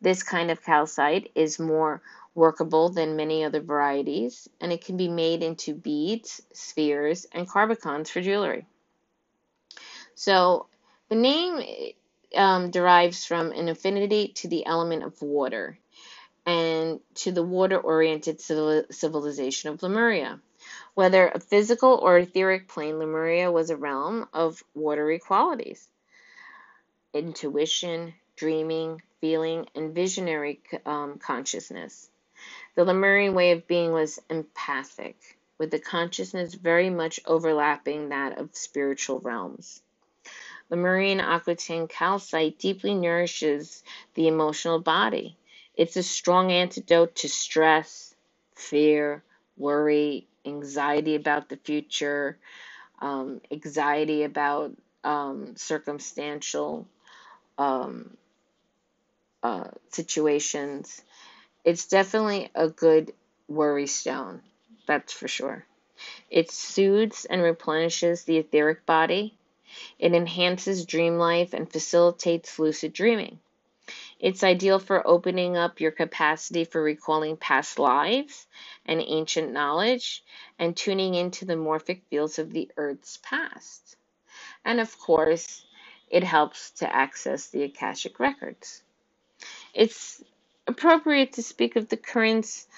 Speaker 2: This kind of calcite is more workable than many other varieties, and it can be made into beads, spheres, and cabochons for jewelry. So the name um, derives from an affinity to the element of water and to the water oriented civilization of Lemuria. Whether a physical or etheric plane, Lemuria was a realm of watery qualities. Intuition, dreaming, feeling, and visionary um, consciousness. The Lemurian way of being was empathic, with the consciousness very much overlapping that of spiritual realms. Lemurian aquatine calcite deeply nourishes the emotional body. It's a strong antidote to stress, fear, worry, anxiety about the future, um, anxiety about um, circumstantial um, uh, situations. It's definitely a good worry stone, that's for sure. It soothes and replenishes the etheric body. It enhances dream life and facilitates lucid dreaming. It's ideal for opening up your capacity for recalling past lives and ancient knowledge and tuning into the morphic fields of the Earth's past. And of course, it helps to access the Akashic records. It's appropriate to speak of the currents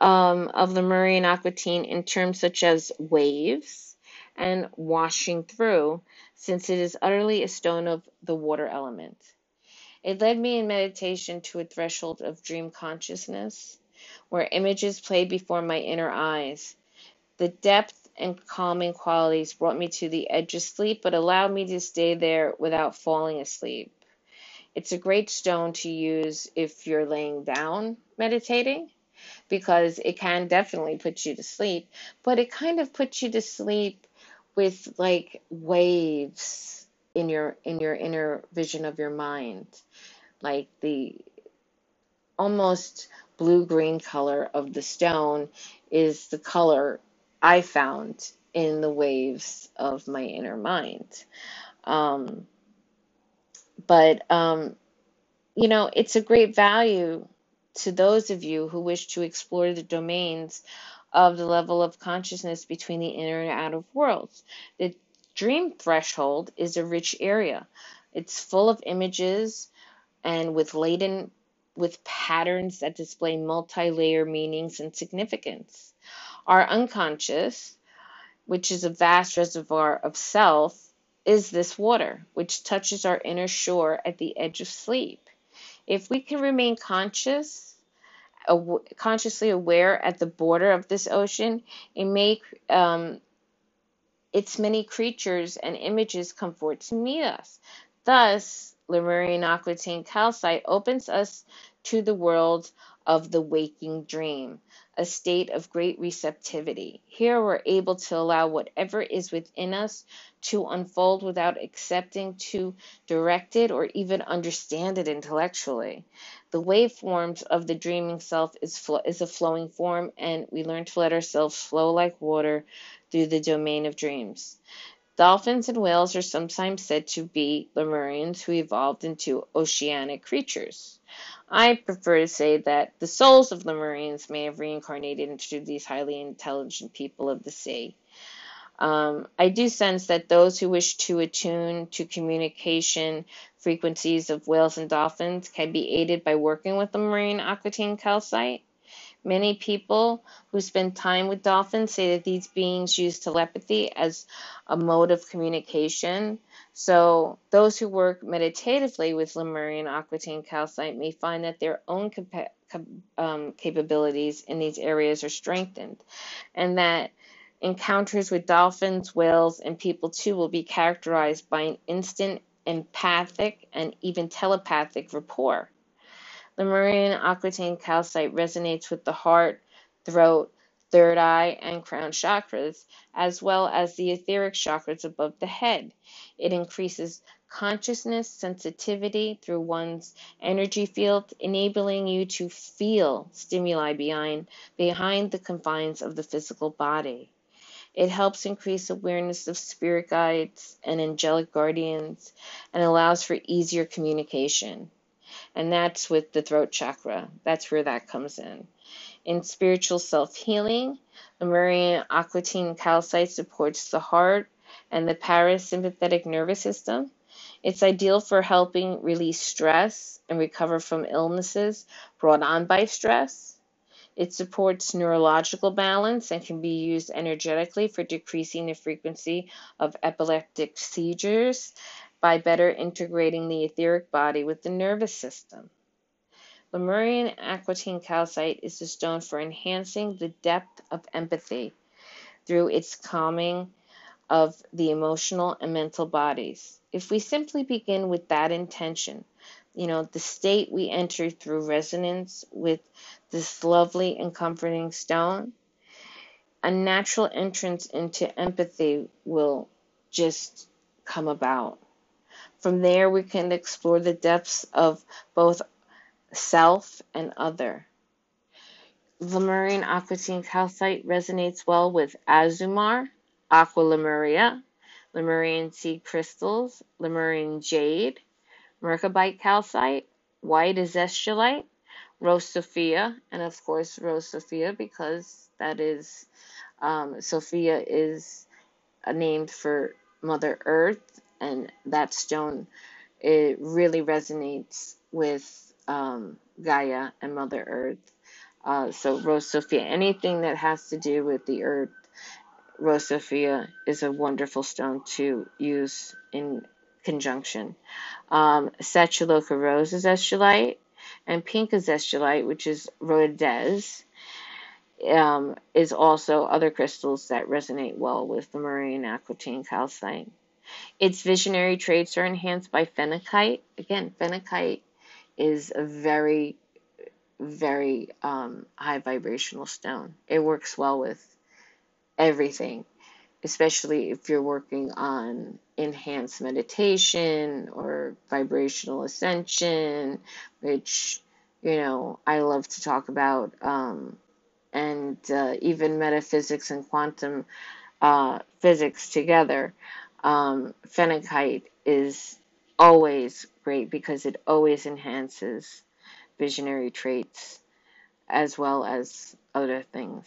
Speaker 2: um, of Lemurian aquatine in terms such as waves and washing through, since it is utterly a stone of the water element. It led me in meditation to a threshold of dream consciousness, where images played before my inner eyes. The depth and calming qualities brought me to the edge of sleep, but allowed me to stay there without falling asleep. It's a great stone to use if you're laying down meditating because it can definitely put you to sleep, but it kind of puts you to sleep with like waves in your in your inner vision of your mind. Like the almost blue green color of the stone is the color I found in the waves of my inner mind. Um, but, um, you know, it's a great value to those of you who wish to explore the domains of the level of consciousness between the inner and outer worlds. The dream threshold is a rich area. It's full of images and with laden with patterns that display multi-layer meanings and significance. Our unconscious, which is a vast reservoir of self, is this water, which touches our inner shore at the edge of sleep. If we can remain conscious, aw- consciously aware at the border of this ocean, it may um, its many creatures and images come forth to meet us. Thus, Lemurian aquatine calcite opens us to the world of the waking dream, a state of great receptivity. Here we're able to allow whatever is within us to unfold without accepting to direct it or even understand it intellectually. The waveforms of the dreaming self is, flo- is a flowing form, and we learn to let ourselves flow like water through the domain of dreams. Dolphins and whales are sometimes said to be Lemurians who evolved into oceanic creatures. I prefer to say that the souls of Lemurians may have reincarnated into these highly intelligent people of the sea. Um, I do sense that those who wish to attune to communication frequencies of whales and dolphins can be aided by working with Lemurian aquatine calcite. Many people who spend time with dolphins say that these beings use telepathy as a mode of communication. So, those who work meditatively with Lemurian aquatine calcite may find that their own um, capabilities in these areas are strengthened, and that encounters with dolphins, whales, and people too will be characterized by an instant empathic and even telepathic rapport. Lemurian aquatine calcite resonates with the heart, throat, third eye, and crown chakras, as well as the etheric chakras above the head. It increases consciousness sensitivity through one's energy field, enabling you to feel stimuli behind, behind the confines of the physical body. It helps increase awareness of spirit guides and angelic guardians and allows for easier communication and that's with the throat chakra. That's where that comes in. In spiritual self healing, Lemurian aquatine calcite supports the heart and the parasympathetic nervous system. It's ideal for helping release stress and recover from illnesses brought on by stress. It supports neurological balance and can be used energetically for decreasing the frequency of epileptic seizures by better integrating the etheric body with the nervous system. Lemurian aquatine calcite is a stone for enhancing the depth of empathy through its calming of the emotional and mental bodies. If we simply begin with that intention, you know, the state we enter through resonance with this lovely and comforting stone, a natural entrance into empathy will just come about. From there, we can explore the depths of both self and other. Lemurian aquatine calcite resonates well with azumar, aqua lemuria, Lemurian seed crystals, Lemurian jade, merkabite calcite, white azeztulite, Rose Sophia, and of course Rose Sophia because that is um, Sophia is named for Mother Earth and that stone it really resonates with um, Gaia and Mother Earth. Uh, so Rose Sophia, anything that has to do with the earth, Rose Sophia is a wonderful stone to use in conjunction. Um, Satyaloka Rose azeztulite and Pink is azeztulite, which is Rhodazez, um, is also other crystals that resonate well with Lemurian aquatine calcite. Its visionary traits are enhanced by phenakite. Again, phenakite is a very, very um, high vibrational stone. It works well with everything, especially if you're working on enhanced meditation or vibrational ascension, which, you know, I love to talk about, um, and uh, even metaphysics and quantum uh, physics together. Um, phenakite is always great because it always enhances visionary traits as well as other things.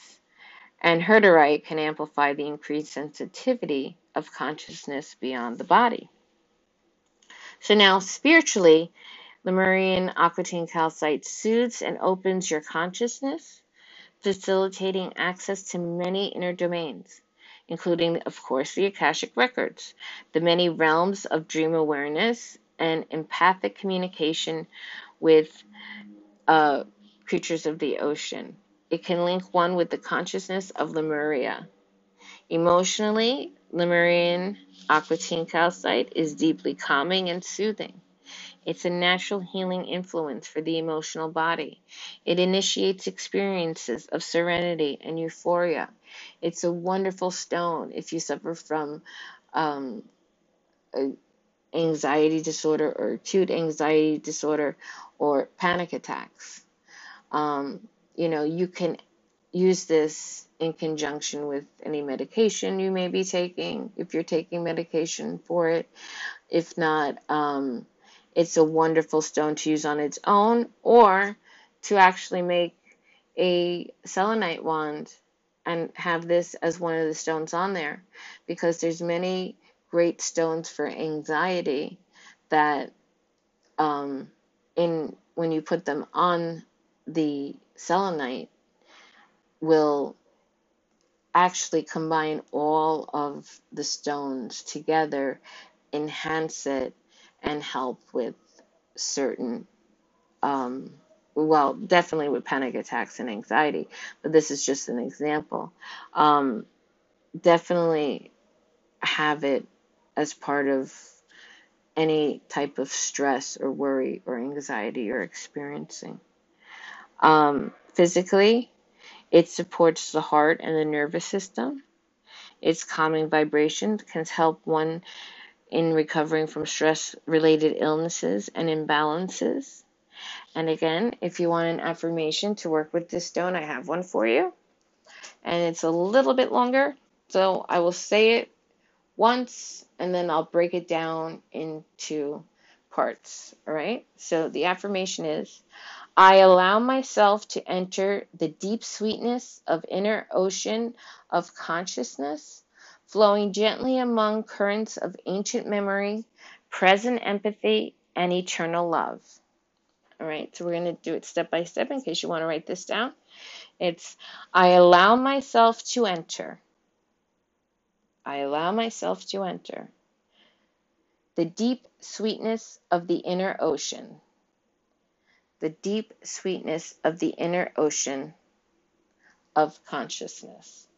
Speaker 2: And herderite can amplify the increased sensitivity of consciousness beyond the body. So now, spiritually, Lemurian aquatine calcite soothes and opens your consciousness, facilitating access to many inner domains, including, of course, the Akashic records, the many realms of dream awareness, and empathic communication with uh, creatures of the ocean. It can link one with the consciousness of Lemuria. Emotionally, Lemurian aquatine calcite is deeply calming and soothing. It's a natural healing influence for the emotional body. It initiates experiences of serenity and euphoria. It's a wonderful stone if you suffer from um, anxiety disorder or acute anxiety disorder or panic attacks. Um, you know, you can use this in conjunction with any medication you may be taking, if you're taking medication for it. If not, um, it's a wonderful stone to use on its own or to actually make a selenite wand and have this as one of the stones on there. Because there's many great stones for anxiety that um, in when you put them on the selenite will actually combine all of the stones together, enhance it, and help with certain, um, well, definitely with panic attacks and anxiety, but this is just an example. Um, definitely have it as part of any type of stress or worry or anxiety you're experiencing. Um, physically, it supports the heart and the nervous system. Its calming vibrations can help one in recovering from stress related illnesses and imbalances. And again, if you want an affirmation to work with this stone, I have one for you. And it's a little bit longer, so I will say it once and then I'll break it down into parts. All right? So the affirmation is I allow myself to enter the deep sweetness of inner ocean of consciousness, flowing gently among currents of ancient memory, present empathy, and eternal love. All right, so we're going to do it step by step in case you want to write this down. It's I allow myself to enter. I allow myself to enter the deep sweetness of the inner ocean the deep sweetness of the inner ocean of consciousness.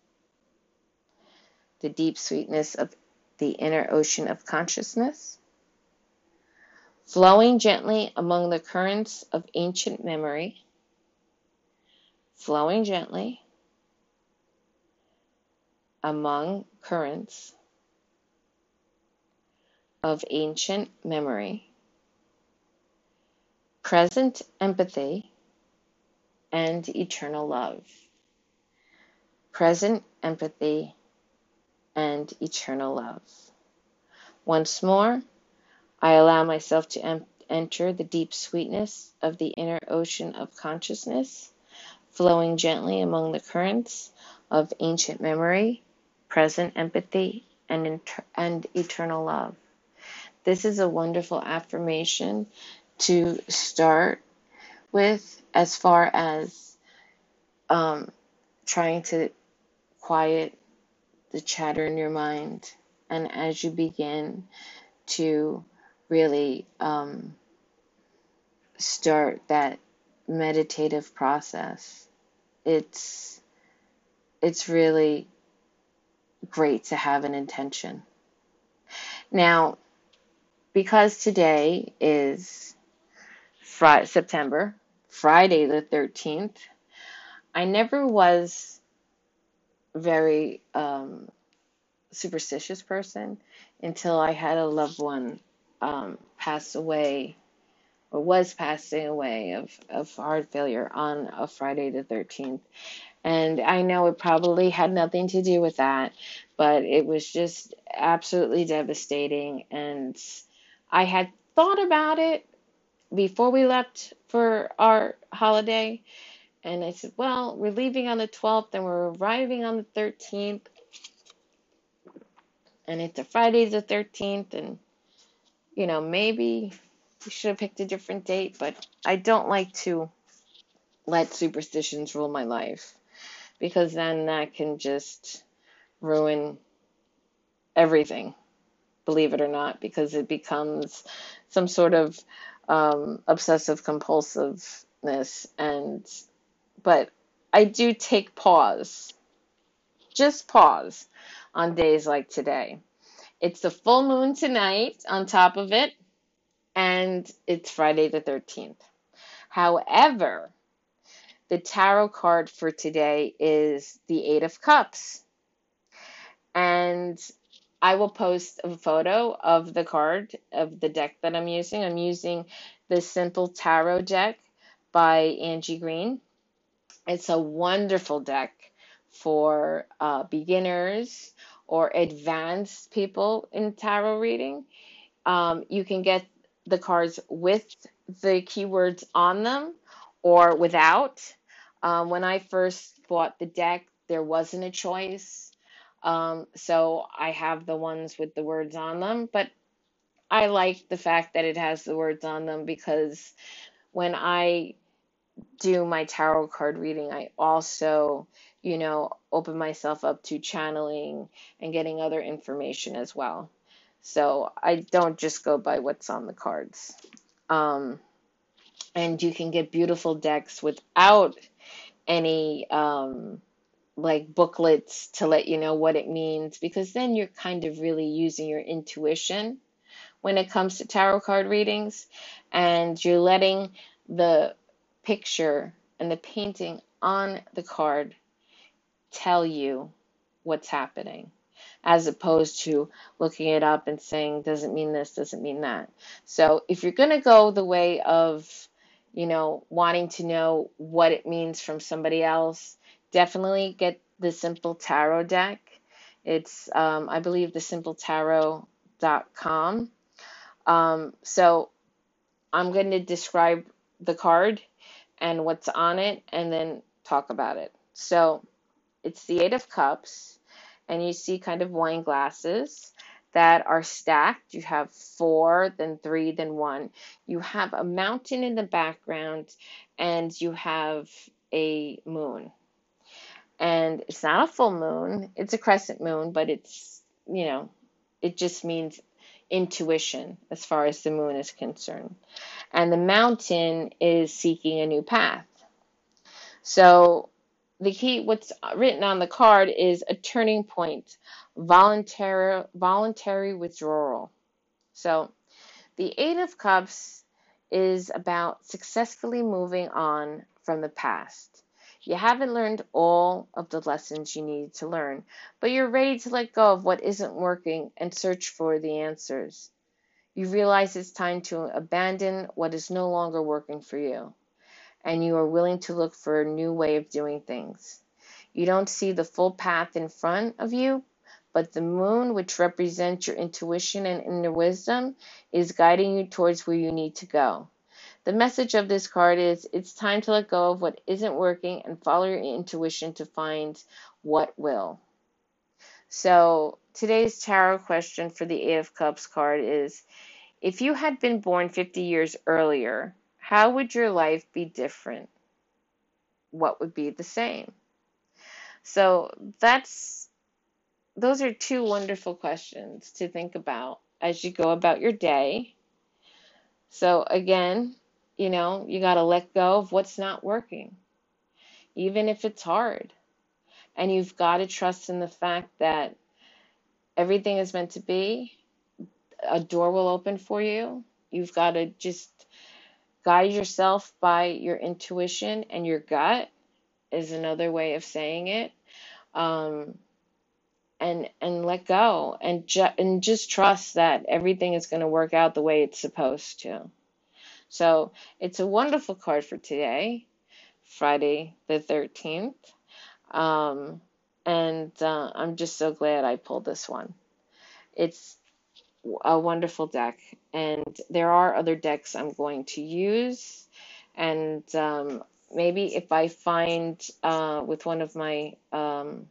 Speaker 2: The deep sweetness of the inner ocean of consciousness, flowing gently among the currents of ancient memory, flowing gently among currents of ancient memory present empathy, and eternal love. Present empathy and eternal love. Once more, I allow myself to em- enter the deep sweetness of the inner ocean of consciousness, flowing gently among the currents of ancient memory, present empathy, and, inter- and eternal love. This is a wonderful affirmation to start with as far as um, trying to quiet the chatter in your mind. And as you begin to really um, start that meditative process, it's it's really great to have an intention. Now, because today is September, Friday the 13th, I never was very um, superstitious person until I had a loved one um, pass away or was passing away of, of heart failure on a Friday the 13th. And I know it probably had nothing to do with that, but it was just absolutely devastating. And I had thought about it before we left for our holiday. And I said, well, we're leaving on the 12th and we're arriving on the 13th. And it's a Friday the 13th. And, you know, maybe we should have picked a different date, but I don't like to let superstitions rule my life because then that can just ruin everything, believe it or not, because it becomes some sort of um, obsessive compulsiveness. And, but I do take pause, just pause on days like today. It's the full moon tonight on top of it, and it's Friday the 13th. However, the tarot card for today is the Eight of Cups. And I will post a photo of the card of the deck that I'm using. I'm using the Simple Tarot deck by Angie Green. It's a wonderful deck for uh, beginners or advanced people in tarot reading. Um, you can get the cards with the keywords on them or without. Um, when I first bought the deck, there wasn't a choice. Um, so I have the ones with the words on them, but I like the fact that it has the words on them because when I do my tarot card reading, I also, you know, open myself up to channeling and getting other information as well. So I don't just go by what's on the cards. Um, and you can get beautiful decks without any um, like booklets to let you know what it means because then you're kind of really using your intuition when it comes to tarot card readings and you're letting the picture and the painting on the card tell you what's happening as opposed to looking it up and saying doesn't mean this doesn't mean that. So if you're going to go the way of you know wanting to know what it means from somebody else definitely get the simple tarot deck. It's um, i believe the simpletarot.com um, so i'm going to describe the card and what's on it and then talk about it. So it's the Eight of Cups, and you see kind of wine glasses that are stacked. You have four, then three, then one. You have a mountain in the background, and you have a moon. And it's not a full moon, it's a crescent moon, but it's, you know, it just means intuition as far as the moon is concerned. And the mountain is seeking a new path. So the key what's written on the card is a turning point, voluntary voluntary withdrawal. So the 8 of cups is about successfully moving on from the past. You haven't learned all of the lessons you need to learn, but you're ready to let go of what isn't working and search for the answers. You realize it's time to abandon what is no longer working for you, and you are willing to look for a new way of doing things. You don't see the full path in front of you, but the moon, which represents your intuition and inner wisdom, is guiding you towards where you need to go. The message of this card is it's time to let go of what isn't working and follow your intuition to find what will. So, today's tarot question for the Eight of Cups card is if you had been born 50 years earlier, how would your life be different? What would be the same? So, that's those are two wonderful questions to think about as you go about your day. So, again, you know, you got to let go of what's not working, even if it's hard. And you've got to trust in the fact that everything is meant to be a door will open for you. You've got to just guide yourself by your intuition and your gut is another way of saying it. Um, and and let go and ju- and just trust that everything is going to work out the way it's supposed to. So it's a wonderful card for today, Friday the 13th. Um, and uh, I'm just so glad I pulled this one. It's a wonderful deck, and there are other decks I'm going to use. And um, maybe if I find uh, with one of my um,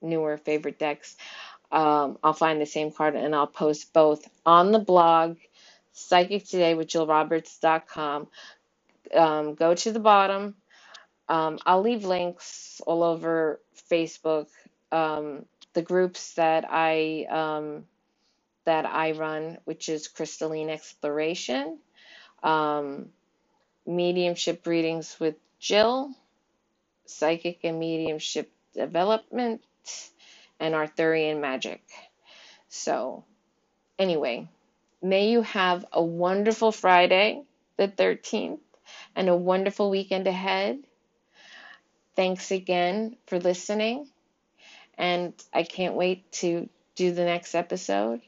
Speaker 2: newer favorite decks, um, I'll find the same card and I'll post both on the blog, Psychic Today with JillRoberts.com. Um, go to the bottom. Um, I'll leave links all over Facebook, um, the groups that I um, that I run, which is Crystalline Exploration, um, Mediumship Readings with Jill, Psychic and Mediumship Development, and Arthurian Magic. So, anyway, may you have a wonderful Friday, the 13th, and a wonderful weekend ahead. Thanks again for listening, and I can't wait to do the next episode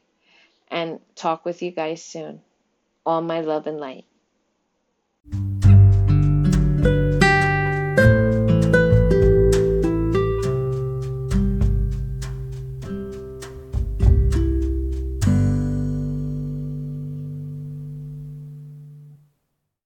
Speaker 2: and talk with you guys soon. All my love and light.